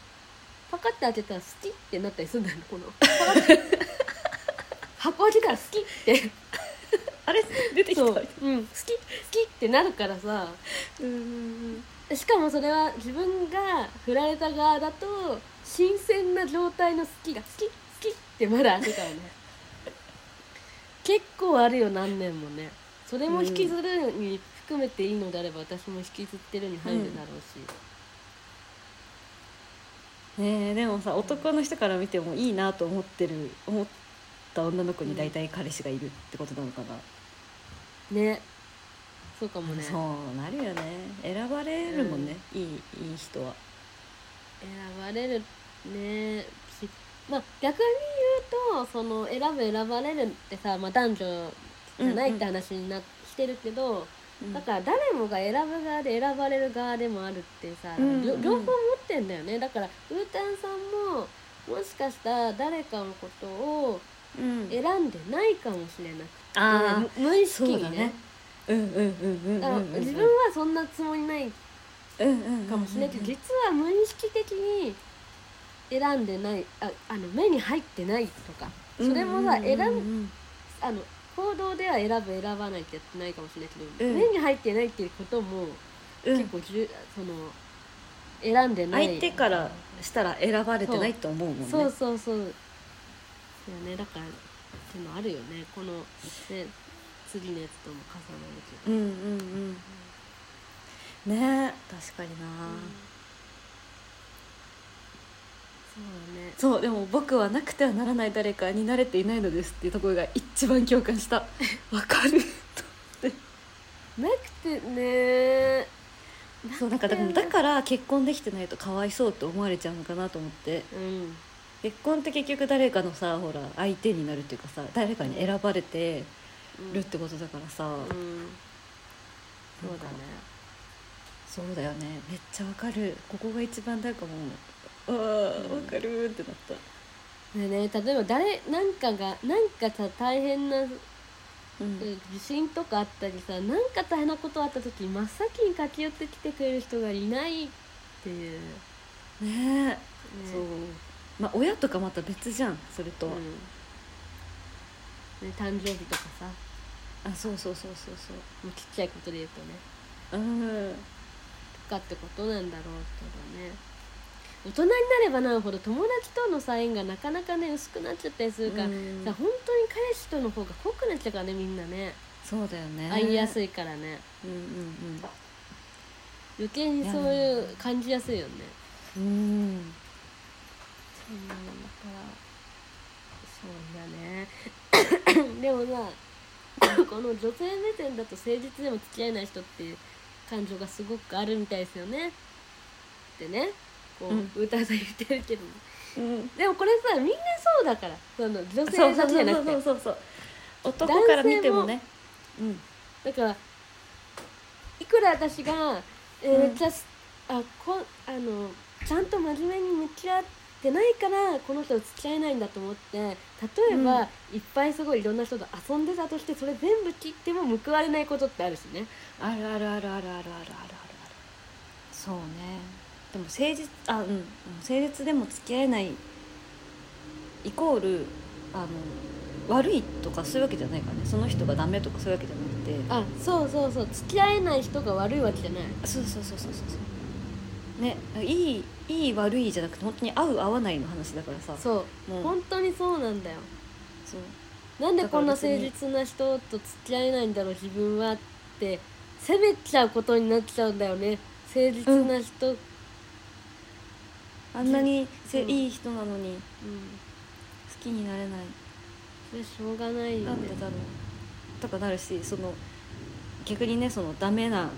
パカッて開けたら好きってなったりするんだよねこの。(laughs) 箱開けたら好きって。あれ？出てきた。そう、うん、好き好きってなるからさ。うんうんしかもそれは自分が振られた側だと新鮮な状態の好きが好き好きってまだあるからね。(laughs) 結構あるよ何年もね。それも引きずるに含めていいのであれば私も引きずってるに入るだろうし、ねえでもさ男の人から見てもいいなと思ってる思った女の子に大体彼氏がいるってことなのかな、ねそうかもね。そうなるよね。選ばれるもんね、いいいい人は。選ばれるね。しまあ逆に言うとその選ぶ選ばれるってさ、まあ、男女じゃないって話にな、してるけどだから誰もが選ぶ側で選ばれる側でもあるってさ、うんうん両両方持ってんだよね。だからウータンさんももしかしたら誰かのことをうん。選んでないかもしれなくて、あむ無意識にね。だねうんうんうんうんうんだからうん。自分はそんなつもりないうんうんかもしれないけど、実は無意識的に選んでないああの目に入ってないとかそれもさ選んんあの行動では選ぶ選ばないってやってないかもしれないけど、うん。目に入ってないっていうこともうん。結構じゅその選んでない。相手からしたら選ばれてないと思うもんね。そうそうそう。そうね。だからっていうのあるよね。このね次のやつとも重なるけど、うんうんうん。ねえ確かにな、そうだね。そうでも僕はなくてはならない誰かに慣れていないのですっていうところが一番共感した。(laughs) わかる。なくてね。(laughs) そうなんかだからだから結婚できてないとかわいそうって思われちゃうのかなと思って。うん。結婚って結局誰かのさほら相手になるっていうかさ誰かに選ばれてるってことだからさ、うん。そうだね。そうだよね。めっちゃわかる。ここが一番なんかもうああわかるってなった。でね例えば誰なんかがなんかさ大変なうん。地震とかあったりさなんか大変なことあった時真っ先に駆け寄ってきてくれる人がいないっていう、ね、ねえ、そう。まあ親とかまた別じゃんそれと。は、うん。ね、誕生日とかさあそうそうそうそうそもうちっちゃいことで言うとね。ううん。とかってことなんだろうけどね。大人になればなるほど友達とのさ縁がなかなかね薄くなっちゃったりするから、うん。さ本当に彼氏との方が濃くなっちゃうからねみんなね。そうだよね。会いやすいいからね。うんうん余計にそういう感じやすいよね。うん。うんうんだから。そうだね。(coughs) でもさ (laughs) この女性目線だと誠実でも付き合えない人っていう感情がすごくあるみたいですよね。ってねこう、うん。歌さん言ってるけど。うん。でもこれさみんなそうだから。その女性だけじゃなくてそうそうそう。男から見てもね。うん。だからいくら私が、えーうん。めっちゃすあこあのちゃんと真面目に向き合ってないからこの人と付き合えないんだと思って例えば、うん。いっぱいすごいいろんな人と遊んでたとしてそれ全部切っても報われないことってあるしね。あるあるあるあるあるあるあるあるあるそうねでも誠実あうんうん誠実でも付き合えないイコールあの悪いとかそういうわけじゃないからねその人がダメとかそういうわけじゃなくてあそうそうそう付き合えない人が悪いわけじゃないそうそうそうそうそうそうねいいいい悪いじゃなくて本当に合う合わないの話だからさ。そう。もう。本当にそうなんだよ。そう。なんでこんな誠実な人と付き合えないんだろう自分はって責めちゃうことになっちゃうんだよね。誠実な人、あんなにせうん。いい人なのに。うん。好きになれない。それしょうがないよね。なんでだろう。とかなるしその逆にねそのダメな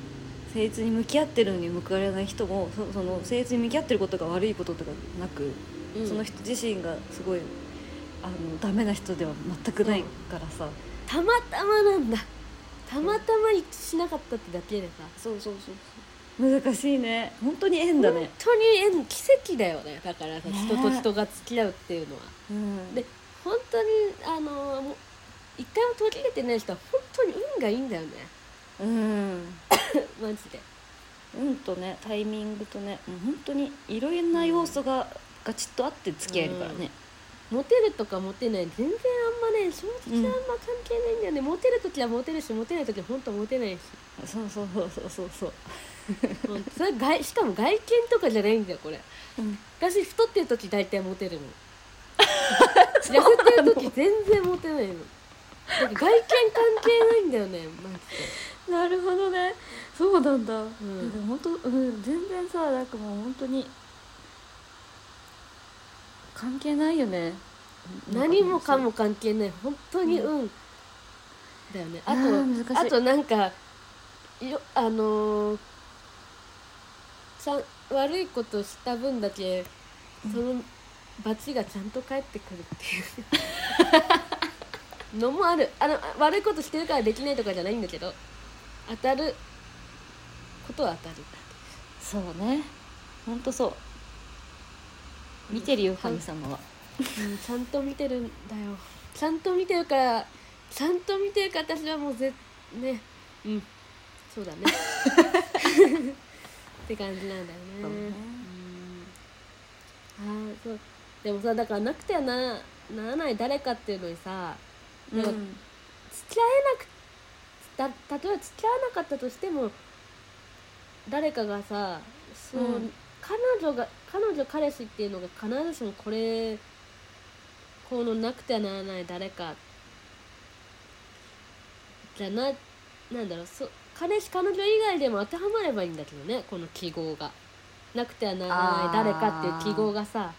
誠実に向き合ってるのに報われない人もそその誠実に向き合ってることが悪いこととかなく、うん。その人自身がすごいあのダメな人では全くないからさ。たまたまなんだ。たまたま一致しなかったってだけでさ。そうそうそうそう。難しいね。本当に縁だね。本当に縁奇跡だよね。だからさ、ね。人と人が付き合うっていうのは。うん。で本当にあの一回も途切れてない人は本当に運がいいんだよねうん。マジで。運とねタイミングとねもう本当にいろいろな要素がガチッとあって付き合えるからね、モテるとかモテない。全然あんまね正直あんま関係ないんだよね、モテる時はモテるしモテない時は本当モテないし。そうそうそうそうそうそう。それ外しかも外見とかじゃないんだよこれ。うん。私太ってる時大体モテるもん (laughs) 痩せてる時全然モテないの。外見関係ないんだよねマジでなるほどね。そうなんだ、ん。でも本当、うん、全然さなんかもう本当に関係ないよね。何もかも関係ない。本当に運、だよね。あとあとなんかよあのーちゃん悪いことした分だけその罰がちゃんと返ってくるっていう。(laughs) のもある。あの悪いことしてるからできないとかじゃないんだけど当たる。ことは当たる。そうね。本当そう。見てるよ神様は。うん、ちゃんと見てるんだよ。ちゃんと見てるからちゃんと見てるから私はもうぜね。うん。そうだね。(laughs) って感じなんだよね。ね。うん。ああそう。でもさだからなくてはなならない誰かっていうのにさうん。付き合えなくた例えば付き合わなかったとしても誰かがさそう、うん。彼女が彼女彼氏っていうのが必ずしもこれこのなくてはならない誰か。じゃななんだろうそ彼氏彼女以外でも当てはまればいいんだけどねこの記号が。なくてはならない誰かっていう記号がさ。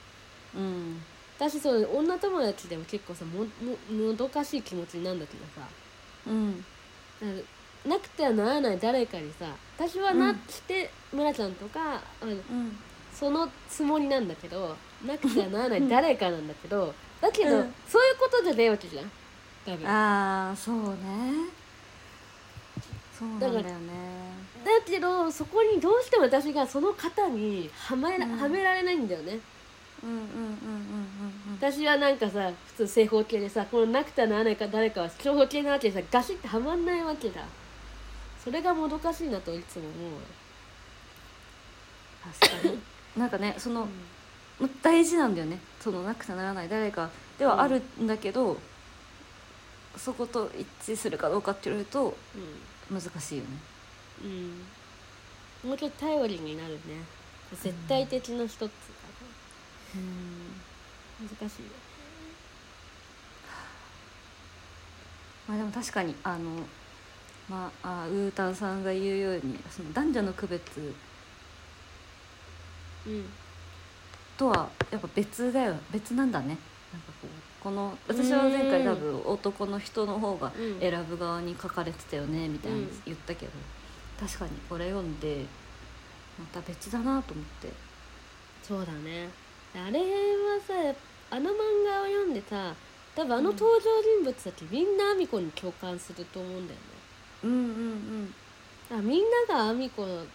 うん。私そう女友達でも結構さもももどかしい気持ちになるんだけどさ。うんなくてはならない誰かにさ私はなうん。して村ちゃんとかあのうん。そのつもりなんだけどなくてはならない誰かなんだけどだけど、うん。そういうことじゃねえわけじゃん。多分。だああそうね。そうなんだよね。けどそこにどうしても私がその型にはめら,、うん。はめられないんだよねうんうんうんうんうん私はなんかさ普通正方形でさこのなくてはならないか誰かは長方形なわけでさガシッてはまんないわけだ。それがもどかしいなといつも思うわ確かに。なんかねその、大事なんだよね。そのなくてはならない誰か。ではあるんだけど、そこと一致するかどうかって言われるとう難しいよね。ん、うん、もうちょっと頼りになるね。絶対的な一つ。かうん。な難しいよまあでも確かにあのまああウータンさんが言うようにその男女の区別うん。とはやっぱ別だよ。別なんだね。なんかこうこの私は前回うん。多分男の人の方がうん。選ぶ側に書かれてたよねみたいなうん。言ったけど、確かにこれ読んでまた別だなと思って。そうだねあれはさあの漫画を読んでさ多分あの登場人物たちみんなアミコに共感すると思うんだよね。うんうんうん。あみんながアミコなんだよね。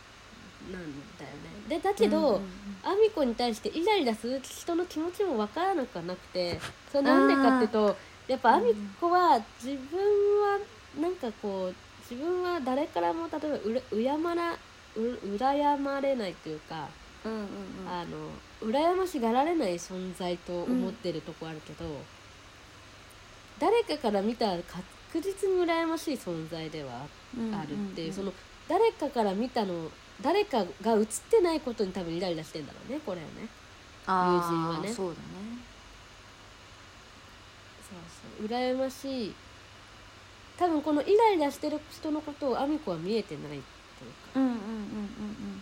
でだけど、うんうんうん。アミコに対してイライラする人の気持ちも分からなくはなくてそれなんでかっていうとやっぱアミコは自分はなんかこう自分は誰からも例えばうら敬まらう羨まれないというか、うんうんうん。あの羨ましがられない存在と思ってるとこあるけど、誰かから見たら確実に羨ましい存在ではあるっていう、その誰かから見たの誰かが映ってないことに多分イライラしてんだろうねこれはね。友人はね。そうだね。そうそう。羨ましい。多分このイライラしてる人のことをアミコは見えてないというか。うんうんうんうん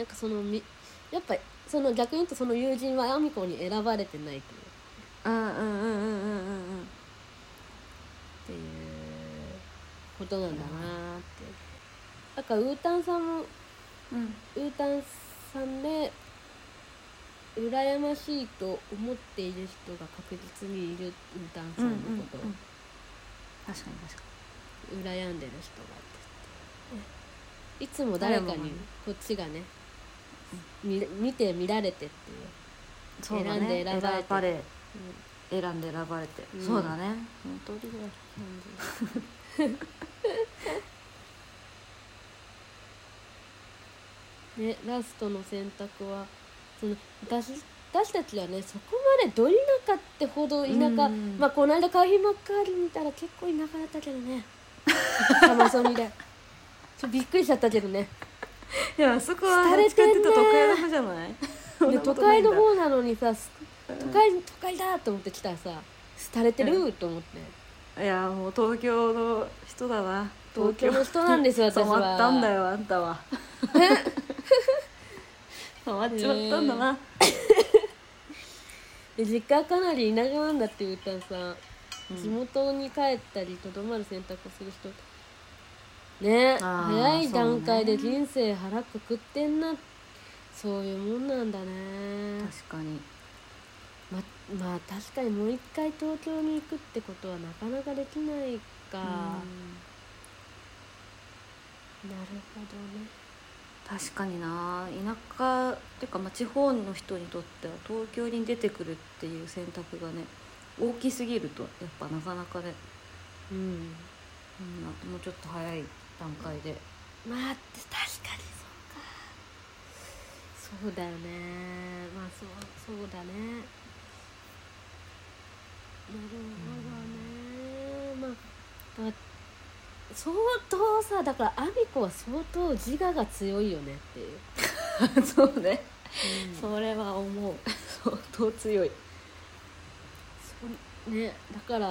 なんかそのみやっぱその逆に言うとその友人はアミコに選ばれてないという。うんうんうんうんうんうんうん。っていうことなんだなーって。だからウータンさんもうん。ウータンさんで羨ましいと思っている人が確実にいるウータンさんのこと。を確かに確か羨んでる人がいていつも誰かにこっちがね見見て見られてっていう。にそうだね。選んで選ばれて。選ばれ選んで選ばれて、うん。そうだね。その通りだよね、ラストの選択はその私私たちはねそこまでど田舎ってほど田舎、うん。まあこの間カーヒーマッカーリ見たら結構田舎だったけどね。(laughs) サマソニで。びっくりしちゃったけどね (laughs) いやあそこは廃れてんねどっちかっていうと都会の方じゃない？(laughs) で都会の方なのにさす都会都会だと思って来たらさ廃れてると思って。いやもう東京の人だな。東京の人なんですよ (laughs) 私は。染まったんだよあんたは。染まっちまったんだな、で実家はかなり田舎なんだって言ったらさ、うん。地元に帰ったりとどまる選択をする人ね。早い段階で人生腹くくってんな。そういうもんなんだね。確かに。ままあ確かにもう一回東京に行くってことはなかなかできないか、なるほどね。確かにな。田舎っていうか、まあ、地方の人にとっては東京に出てくるっていう選択がね大きすぎるとやっぱなかなかね、うん。うん、もうちょっと早い段階で。まあ確かにそうか。そうだよね。まあそうそうだね。なるほどね、まあだ相当さだからアミコは相当自我が強いよねっていう、(laughs) そうね。そうそれは思う。相当強い。ねだから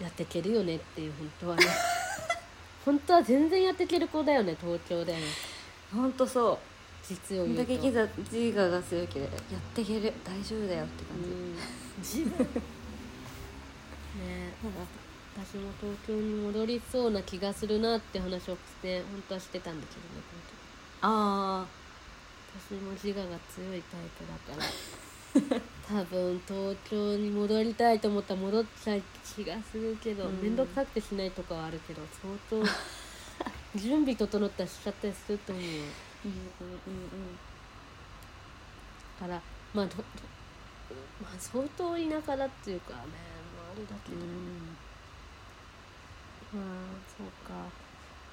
やっていけるよねっていう本当はね (laughs) 本当は全然やっていける子だよね東京でねほんとそう。実をこんだ言うと。け自我自我が強ければやっていける。大丈夫だよって感じ、うん。(laughs) 自我ね。私も東京に戻りそうな気がするなって話をして本当はしてたんだけどねあ私も自我が強いタイプだから (laughs) (laughs) 多分東京に戻りたいと思ったら戻っちゃう気がするけどうん。面倒、くさくてしないとかはあるけど相当 (laughs) 準備整ったらしちゃったりすると思ううんうんうんからまあどどまあ相当田舎だっていうかねまああれだけど、まあそうか。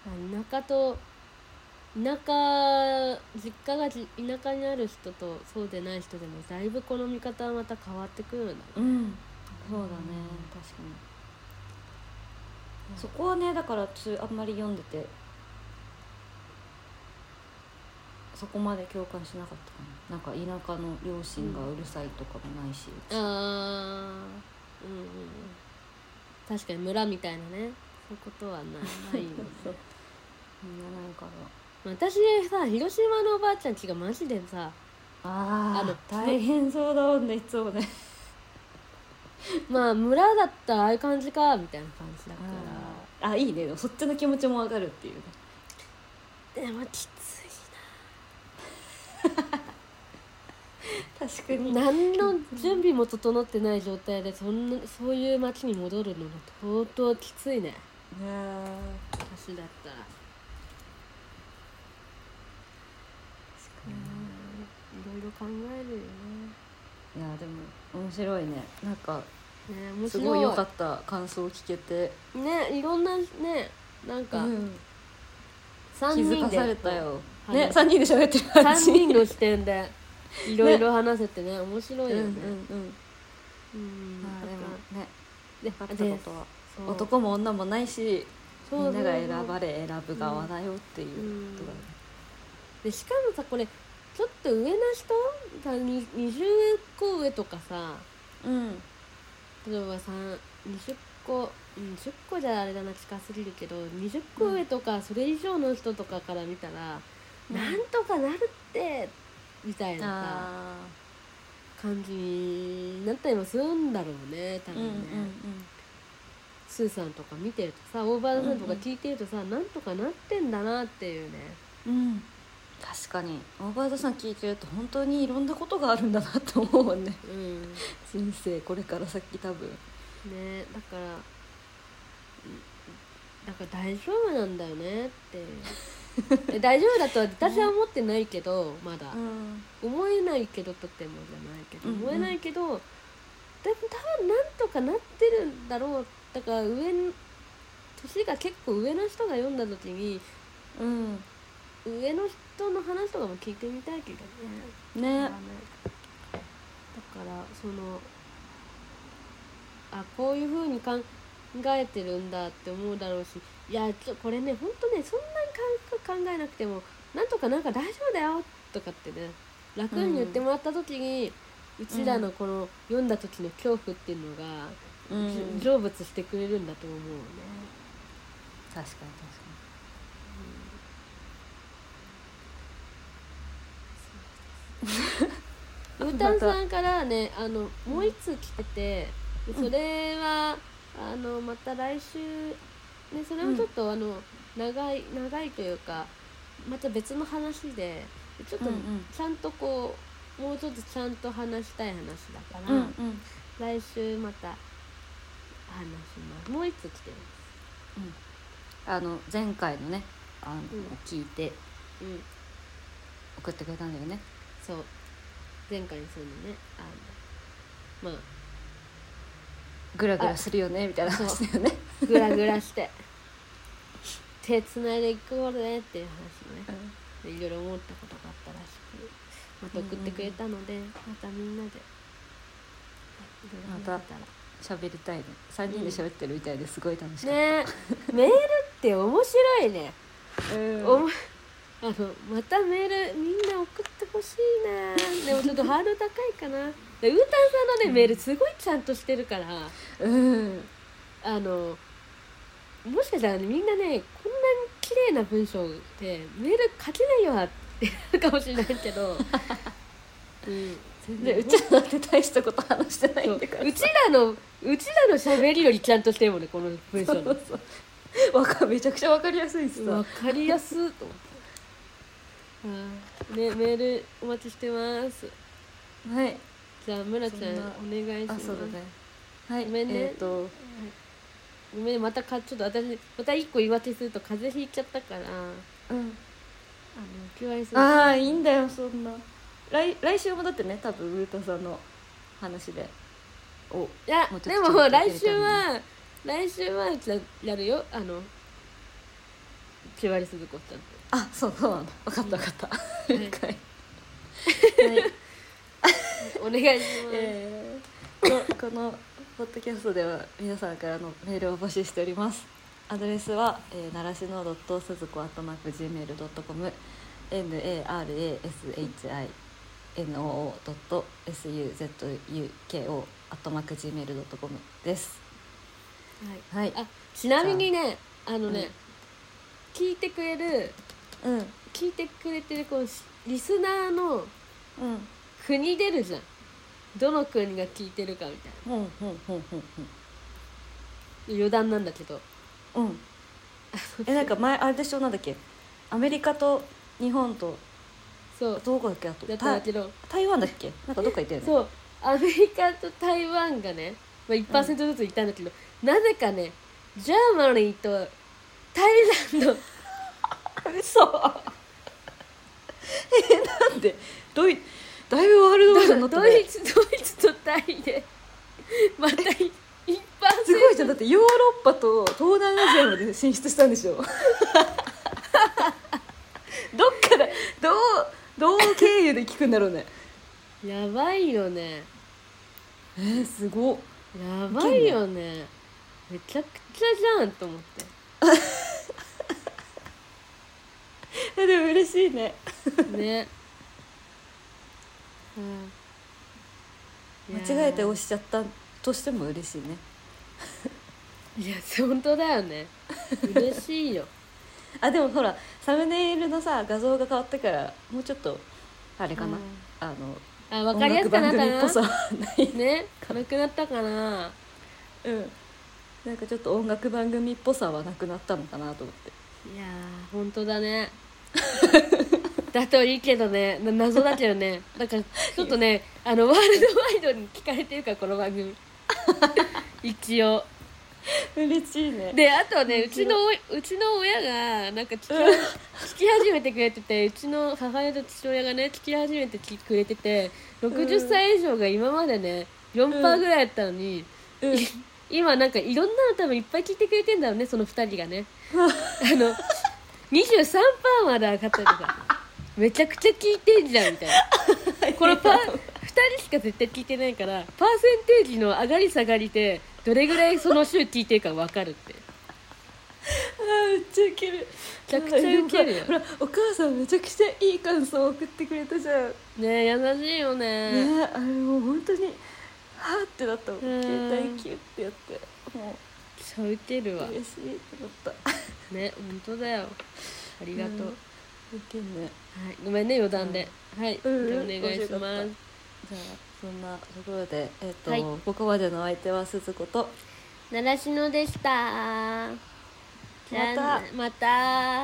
まあ田舎と田舎実家がじ田舎にある人とそうでない人でもだいぶこの見方はまた変わってくるんだね。うんうんそうだね確かに。そこはねだから私あんまり読んでてそこまで共感しなかったかな。なんか田舎の両親がうるさいとかもないし、ああうんうんうん。確かに村みたいなね。そういうことはない。ないよねそう。みんなないから私さ広島のおばあちゃんちがマジでさあああの大変そうだもんねいつもね。(laughs) まあ村だったらああいう感じかみたいな感じだかああいいね。そっちの気持ちもわかるっていうね。らでもきつ (laughs) 確かいな何の準備も整ってない状態でそんなそういう街に戻るのが相当きついね。ね私だったらうんいろいろ考えるよね。いやでも面白いね。なんかね面白い。すごい良かった感想聞けて。ねいろんなねなんかうん。3気づ人でかされたよ。はい。ね三人で喋ってる感じ。3人の視点で (laughs) いろいろ話せてね面白いよね。うんうんうん。うん。まあでもねで分かったことは。男も女もないしみんなが選ばれ選ぶ側だよっていうことだねでしかもさこれちょっと上の人？さに20個上とかさ。うん。例えばさ20個うん10個じゃあれだな近すぎるけど20個上とかそれ以上の人とかから見たら、うん。なんとかなるってみたいなさあ感じになったりもするんだろうね多ーうんうん分ね、スーさんとか見てるとさオーバードさんとか聞いてるとさ、なんとかなってんだなっていうね。うんうん確かに。オーバードさん聞いてると本当にいろんなことがあるんだなって思うもんね。うん。人生これから先多分。ねだからうんだから大丈夫なんだよねって。(laughs) 大丈夫だとは私は思ってないけどまだ。うん。思えないけどとてもじゃないけどうんうん。思えないけどでも多分なんとかなってるんだろうだから上の年が結構上の人が読んだ時にうん。上の人の話とかも聞いてみたいけどね。ね。だからそのあこういう風に考えてるんだって思うだろうしいやちょこれねほんとねそんなに考えなくてもなんとかなんか大丈夫だよとかってね楽に言ってもらった時に、うちらのこの読んだ時の恐怖っていうのが、うん。じ成仏してくれるんだと思うね。確かに (laughs) ウータンさんからねあのもう一通来ててでそれは、あのまた来週、ね、それはちょっと、あの長い長いというかまた別の話でちょっとうんうん。ちゃんとこうもうちょっとちゃんと話したい話だから、うんうん。来週また話します。もう一通来てるあの前回のねあの、ん。聞いてうん。送ってくれたんだよねそう。前回にそのね。あのまあ。グラグラするよねみたいな話だよね。グラグラして。手つないでいこうねっていう話もねでいろいろ思ったことがあったらしく。また送ってくれたので、またみんなで。いろいろ話せたら喋りたいね。3人で喋ってるみたいですごい楽しかった、ねメールって面白いね、うん。おもあのまたメールみんな送ってほしいな。(laughs) でもちょっとハードル高いかな。でウータンさんのねメールすごいちゃんとしてるから。うん。あのもしかしたら、ね、みんなねこんなに綺麗な文章でメール書けないよってなるかもしれないけど、(laughs) うん、全でうちらだって大したこと話してないんだからう。ちらのうちらの喋りよりちゃんとしてるもんねこの文章そうそう。わかめちゃくちゃわかりやすいしわさかりやすっと思ってあーねメールお待ちしてます。はい。じゃあ村ちゃんそんなお願いします。あそうだね。はい。ごめんね。えっ、とごめんまたかちょっと私また一個言い訳すると風邪ひいちゃったから。あのうん気割りする。ああいいんだよそんな。来来週もだってね多分ウータさんの話で。おいやもうちょっとでもちょっと来週は来週はじゃあやるよ。あの気割りすずこちゃんとあそうそうなんだ分かった分かった。い了解はい。お願いします、(laughs) えー、ここのポッドキャストでは皆さんからのメールを募集しております。アドレスは、えー、ならしのドットすずこアットマーク Gmail.com narashino ドット suzuko アットマーク Gmail.com です。はい。あちなみにねあのね、聞いてくれるうん。うん聞いてくれてるこうしリスナーの国出るじゃん。どの国が聞いてるかみたいうんうんうんうん。な余談なんだけど。うん。うんえなんか前あれでしょ？なんだっけ？アメリカと日本とそう。どこだっけ？あとだったんだたけど台湾だっけ？なんかどっか行ったよね。そう。アメリカと台湾がね、まあ、1%ずついったんだけど、なぜかね Germany と Thailand。嘘。(laughs) えなんで？ドイだいぶワールドワイドになったドねイツドイツとタイで。また1%すごいじゃん。だってヨーロッパと東南アジアまで進出したんでしょ。(laughs) どっからどうどう経由で聞くんだろうね。やばいよね。えー、すごっ。やばいよね。めちゃくちゃじゃんと思って。え (laughs) でも嬉しいね。ね、うん、間違えて押しちゃったとしても嬉しいね。いや (laughs) 本当だよね。嬉しいよ。(laughs) あでもほらサムネイルのさ画像が変わってからもうちょっとあれかな、うん。あのあ分かりやすくなったな。ねなくなったかな。うんなんかちょっと音楽番組っぽさはなくなったのかなと思って。いやー。本当だね。(laughs) だといいけどね。な謎だけどね。だからちょっとねあのワールドワイドに聞かれてるからこの番組。(laughs) 一応。嬉しいね。であとねうちのおうちの親がなんか聞き,、聞き始めてくれててうちの母親と父親がね聞き始めてきくれてて60歳以上が今までね4%ぐらいやったのに、うん今なんかいろんなの多分いっぱい聞いてくれてんだろうねその2人がね。(laughs) あの23%まで上がったりとか。めちゃくちゃ聞いてんじゃんみたいな。(laughs) これパ2人しか絶対聞いてないからパーセンテージの上がり下がりでどれぐらいその週聞いてるか分かるって。あーめっちゃウケる。めちゃくちゃウケるよ。ほらお母さんめちゃくちゃいい感想を送ってくれたじゃん。ねえ優しいよね。ねあれもう本当にはーってなったもん。うん。携帯キュッてやって。もめっちゃウケるわ。う嬉しいってなった。ね本当だよ。ありがとう、うん。ね。はい、ごめんね余談で、はい、うん。お願いします。じゃあそんなところでえっ、と、はい。ここまでのお相手は鈴子と。習志野でした。また。また